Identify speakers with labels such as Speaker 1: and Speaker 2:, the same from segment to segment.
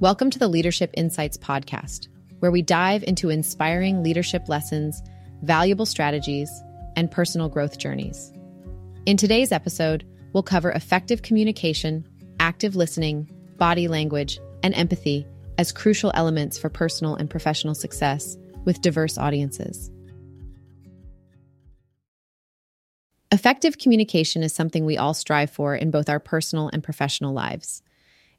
Speaker 1: Welcome to the Leadership Insights Podcast, where we dive into inspiring leadership lessons, valuable strategies, and personal growth journeys. In today's episode, we'll cover effective communication, active listening, body language, and empathy as crucial elements for personal and professional success with diverse audiences. Effective communication is something we all strive for in both our personal and professional lives.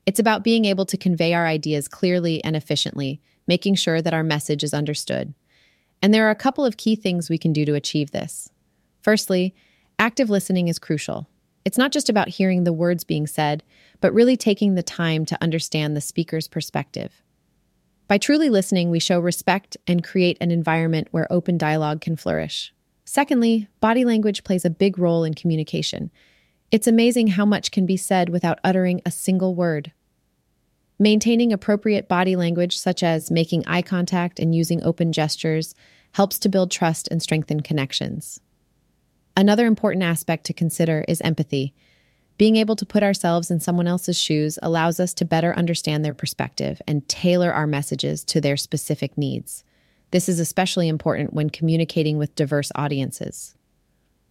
Speaker 1: It's about being able to convey our ideas clearly and efficiently, making sure that our message is understood. And there are a couple of key things we can do to achieve this. Firstly, active listening is crucial. It's not just about hearing the words being said, but really taking the time to understand the speaker's perspective. By truly listening, we show respect and create an environment where open dialogue can flourish. Secondly, body language plays a big role in communication. It's amazing how much can be said without uttering a single word. Maintaining appropriate body language, such as making eye contact and using open gestures, helps to build trust and strengthen connections. Another important aspect to consider is empathy. Being able to put ourselves in someone else's shoes allows us to better understand their perspective and tailor our messages to their specific needs. This is especially important when communicating with diverse audiences.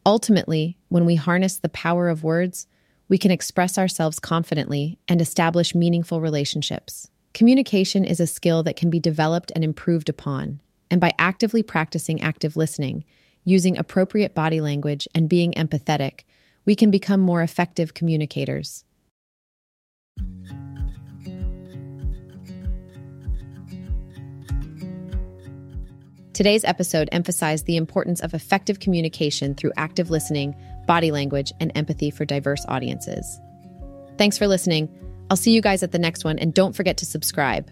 Speaker 1: Ultimately, when we harness the power of words, we can express ourselves confidently and establish meaningful relationships. Communication is a skill that can be developed and improved upon, and by actively practicing active listening, using appropriate body language, and being empathetic, we can become more effective communicators. Today's episode emphasized the importance of effective communication through active listening, body language, and empathy for diverse audiences. Thanks for listening. I'll see you guys at the next one, and don't forget to subscribe.